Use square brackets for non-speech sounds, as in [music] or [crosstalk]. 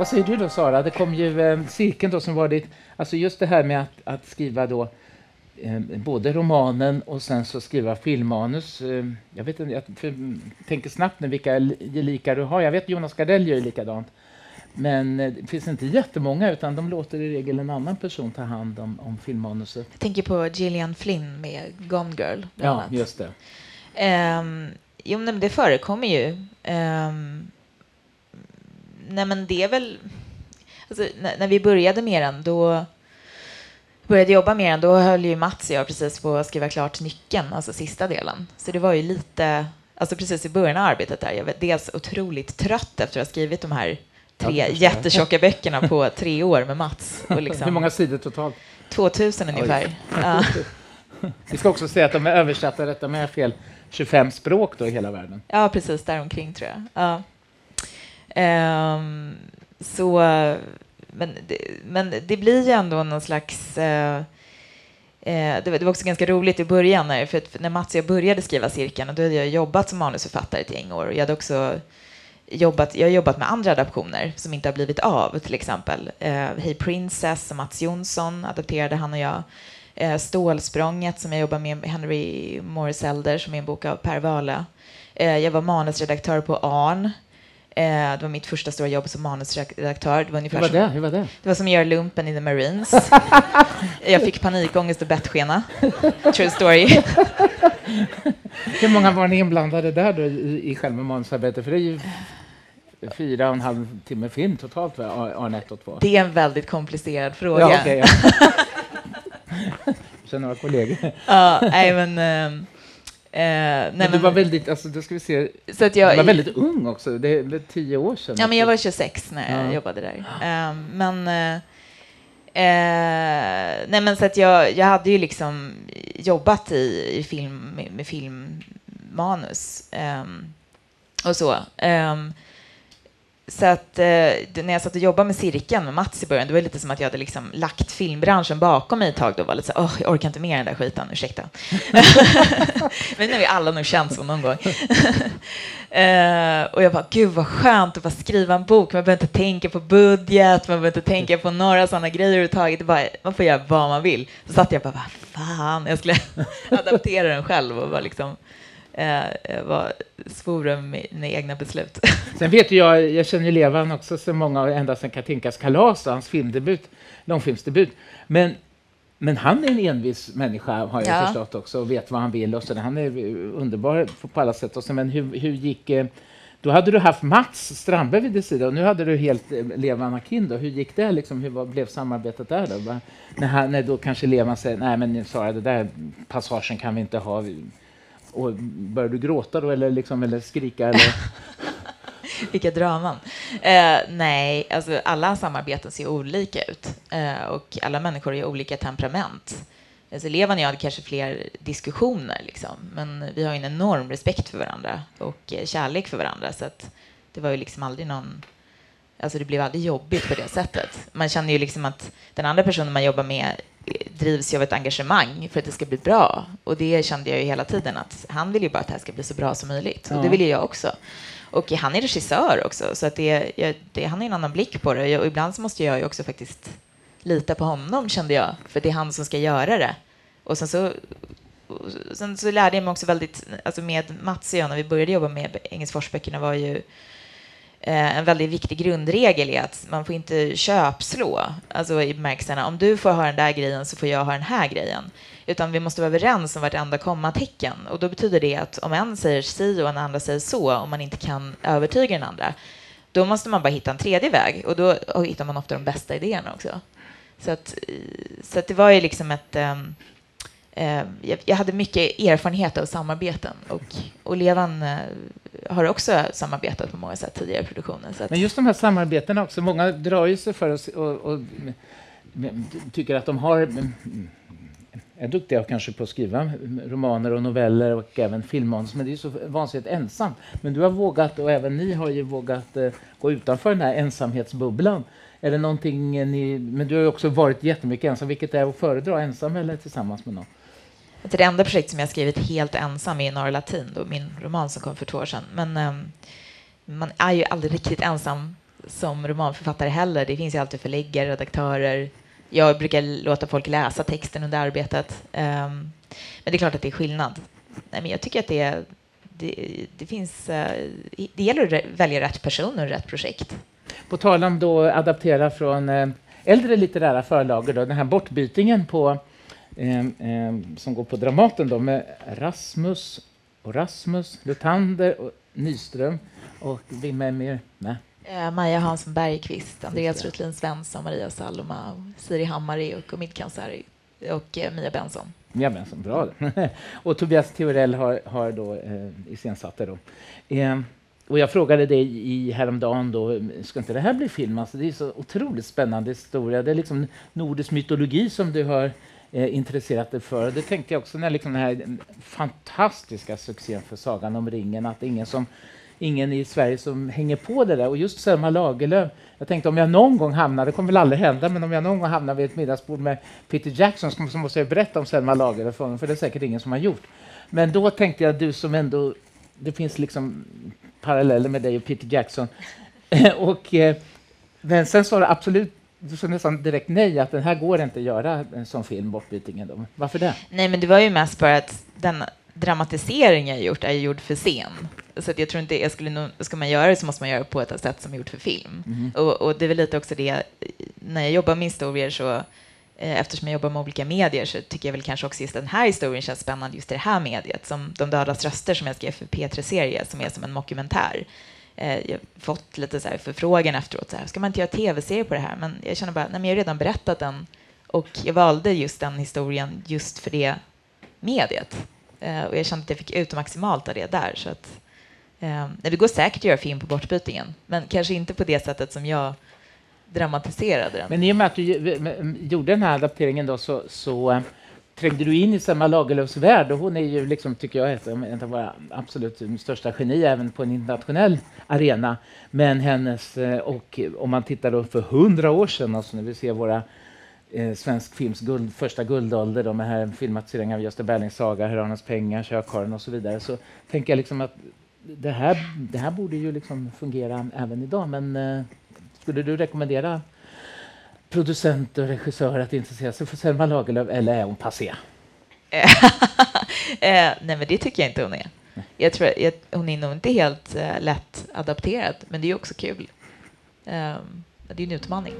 Vad säger du då Sara? Det kom ju eh, cirkeln då som var ditt, alltså just det här med att, att skriva då eh, både romanen och sen så skriva filmmanus. Eh, jag vet inte, jag tänker snabbt nu vilka gelikar du har. Jag vet Jonas Gardell gör ju likadant. Men eh, det finns inte jättemånga utan de låter i regel en annan person ta hand om, om filmmanuset. Jag tänker på Gillian Flynn med Gone Girl. Ja, annat. just det. Um, jo, men det förekommer ju. Um, nej, men det är väl... Alltså, när, när, vi började med den, då började jobba med den, då höll ju Mats och jag precis på att skriva klart nyckeln, alltså sista delen. Så det var ju lite, alltså precis i början av arbetet där, jag var dels otroligt trött efter att ha skrivit de här tre jättetjocka böckerna på [laughs] tre år med Mats. Och liksom, Hur många sidor totalt? 2000 ungefär. Ja. [laughs] Vi ska också säga att de är översatta, rätta med fel, 25 språk då i hela världen. Ja, precis däromkring tror jag. Ja. Um, så, men det, men det blir ju ändå någon slags... Uh, uh, det, var, också ganska roligt i början, när, för, för när Mats och jag började skriva Cirkeln, då hade jag jobbat som manusförfattare ett gäng år. Och jag hade också jobbat, jag har jobbat med andra adaptioner som inte har blivit av, till exempel uh, Hey Princess som Mats Jonsson adapterade han och jag. Stålsprånget som jag jobbar med Henry Morris Elder som är en bok av Per Wahle. Jag var manusredaktör på Arn det var mitt första stora jobb som manusredaktör. Det var ungefär Hur var det? Hur var det? Det var som att göra lumpen i the Marines. [laughs] jag fick panikångest och bettskena. True story. [laughs] Hur många var ni inblandade där då i, i själva manusarbetet? För det är ju fyra och en halv timme film totalt, Arne 1 och 2. Det är en väldigt komplicerad fråga. Ja, okay, ja. [laughs] Känner några kollegor. ja, nej men... Eh, nej, men du var väldigt, alltså, då ska vi se, så att jag, du var väldigt ung också, det är tio år sedan. Ja, men jag var 26 när jag ja. jobbade där. Eh, men, eh, nej, men så att jag, jag hade ju liksom jobbat i, i film, med, med filmmanus ehm, och så. Så att eh, när jag satt och jobbade med cirkeln med Mats i början, det var lite som att jag hade liksom lagt filmbranschen bakom mig ett tag. Då var lite så, oh, jag orkar inte med den där skiten, ursäkta. [laughs] Men när vi alla nog känt så någon gång. [laughs] eh, och jag bara, gud vad skönt att bara skriva en bok. Man behöver inte tänka på budget, man behöver inte tänka på några sådana grejer överhuvudtaget. Bara, man får göra vad man vill. Så satt jag bara, vad fan, jag skulle [laughs] adaptera den själv och bara liksom eh, var, svor över mina egna beslut. [laughs] Sen vet jag, jag känner Levan också så många, ända sedan Katinkas kalas, hans filmdebut, långfilmsdebut. Men, men han är en envis människa har jag ja. förstått också och vet vad han vill och så. Han är underbar på alla sätt. Och så, men hur, hur gick eh, då hade du haft Mats Strandberg vid din sida och nu hade du helt eh, Levan Akin. Hur gick det? Liksom, hur blev samarbetet där? Då? När, när då kanske Levan säger nej men Sara, det där passagen kan vi inte ha. Och börjar du gråta då eller, liksom, eller skrika? Eller? [laughs] Vilka draman. Eh, nej, alltså alla samarbeten ser olika ut eh, och alla människor har olika temperament. Alltså, eleven och jag hade kanske fler diskussioner, liksom, men vi har en enorm respekt för varandra och eh, kärlek för varandra. Så att det var ju liksom aldrig någon... Alltså det blev aldrig jobbigt på det sättet. Man känner ju liksom att den andra personen man jobbar med drivs av ett engagemang för att det ska bli bra. Och det kände jag ju hela tiden att han vill ju bara att det här ska bli så bra som möjligt. Ja. Och det vill ju jag också. Och han är regissör också, så att det, jag, det, han har en annan blick på det. Och ibland så måste jag ju också faktiskt lita på honom, kände jag. För det är han som ska göra det. Och sen så, sen så lärde jag mig också väldigt, alltså med Mats och jag när vi började jobba med Engelsforsböckerna var ju Eh, en väldigt viktig grundregel är att man får inte köpslå. Alltså i bemärkelsen om du får ha den där grejen så får jag ha den här grejen. Utan vi måste vara överens om vartenda kommatecken. Och då betyder det att om en säger si och en andra säger så, om man inte kan övertyga den andra, då måste man bara hitta en tredje väg. Och då hittar man ofta de bästa idéerna också. Så, att, så att det var ju liksom ett... Um, Eh, jag, hade mycket erfarenhet av samarbeten och, och Levan eh, har också samarbetat på många sätt tidigare i produktionen. Så Men just de här samarbetena också, många drar ju sig för oss och, och, tycker att de har mm, mm, är duktiga kanske på att skriva romaner och noveller och även filmmanus, men det är så vansinnigt ensamt. Men du har vågat, och även ni har ju vågat eh, gå utanför den här ensamhetsbubblan. Är det någonting ni, men du har ju också varit jättemycket ensam, vilket är att föredra, ensam eller tillsammans med någon? Det enda projekt som jag skrivit helt ensam är Norra Latin, då, min roman som kom för två år sedan. Men um, man är ju aldrig riktigt ensam som romanförfattare heller. Det finns ju alltid förläggare, redaktörer. Jag brukar låta folk läsa texten under arbetet. Um, men det är klart att det är skillnad. Nej, men jag tycker att det, det, det finns... Uh, det gäller att välja rätt person och rätt projekt. På tal om då adaptera från eh, äldre litterära förlagor, då, den här bortbytingen på, som går på Dramaten då, med Rasmus och Rasmus, Lutander och Nyström och vem är mer med? Eh, Maja Hansson Bergqvist, Andreas Rutlin Svensson, Maria Saloma, Siri Hammari och Omid Kansari och eh, Mia Benson. Mia Benson, bra. [laughs] och Tobias Theorell har, har då eh, iscensatt det. Då. Eh, och jag frågade dig i häromdagen då, ska inte det här bli film? Alltså, det är så otroligt spännande historia. Det är liksom nordisk mytologi som du har eh, intresserat dig för. Det tänkte jag också när liksom den här fantastiska succén för Sagan om ringen, att det är ingen som ingen i Sverige som hänger på det där. Och just Selma Lagerlöf, jag tänkte om jag någon gång hamnar, det kommer väl aldrig hända, men om jag någon gång hamnar vid ett middagsbord med Peter Jackson så måste jag berätta om Selma Lagerlöf för honom, för det är säkert ingen som har gjort. Men då tänkte jag, du som ändå, det finns liksom paralleller med dig och Peter Jackson. [laughs] och, eh, men sen sa du absolut du sa nästan direkt nej, att den här går inte att göra sån film, Bortbytingen. Varför det? Nej, men det var ju mest bara att den dramatisering jag gjort är gjord för scen. Så att jag tror inte, jag skulle nog, ska man göra det så måste man göra det på ett sätt som är gjort för film. Mm. Och, och, det är väl lite också det, när jag jobbar med historier så, eh, eftersom jag jobbar med olika medier så tycker jag väl kanske också just den här historien känns spännande just i det här mediet, som De dödas röster som jag skrev för P3-serie, som är som en mockumentär. Eh, jag har fått lite så här förfrågan efteråt, så här, ska man inte göra tv-serie på det här? Men jag känner bara, nej men jag har redan berättat den och jag valde just den historien just för det mediet. Eh, och jag kände att jag fick ut maximalt av det där. Så att, eh, det går säkert att göra film på bortbytingen, men kanske inte på det sättet som jag dramatiserade den. Men i och med att du eh, gjorde den här adapteringen då så, så eh, trängde du in i Selma Lagerlöfs värld och hon är ju, liksom, tycker jag, ett, ett av våra absolut största geni även på en internationell arena. Men hennes, eh, och om man tittar då för hundra år sedan, alltså när vi ser våra eh, svensk films guld, första guldålder de med här filmatiseringarna av Gösta Berlings saga, Herrarnas pengar, Kökaren och så vidare, så tänker jag liksom att det här, det här borde ju liksom fungera även idag. Men eh, skulle du rekommendera producenter och regissörer att intressera sig för Selma Lagerlöf eller är hon passé? [laughs] eh, nej, men det tycker jag inte hon är. Jag tror jag, hon är nog inte helt uh, lätt adapterad, men det är också kul. Um, det är en utmaning.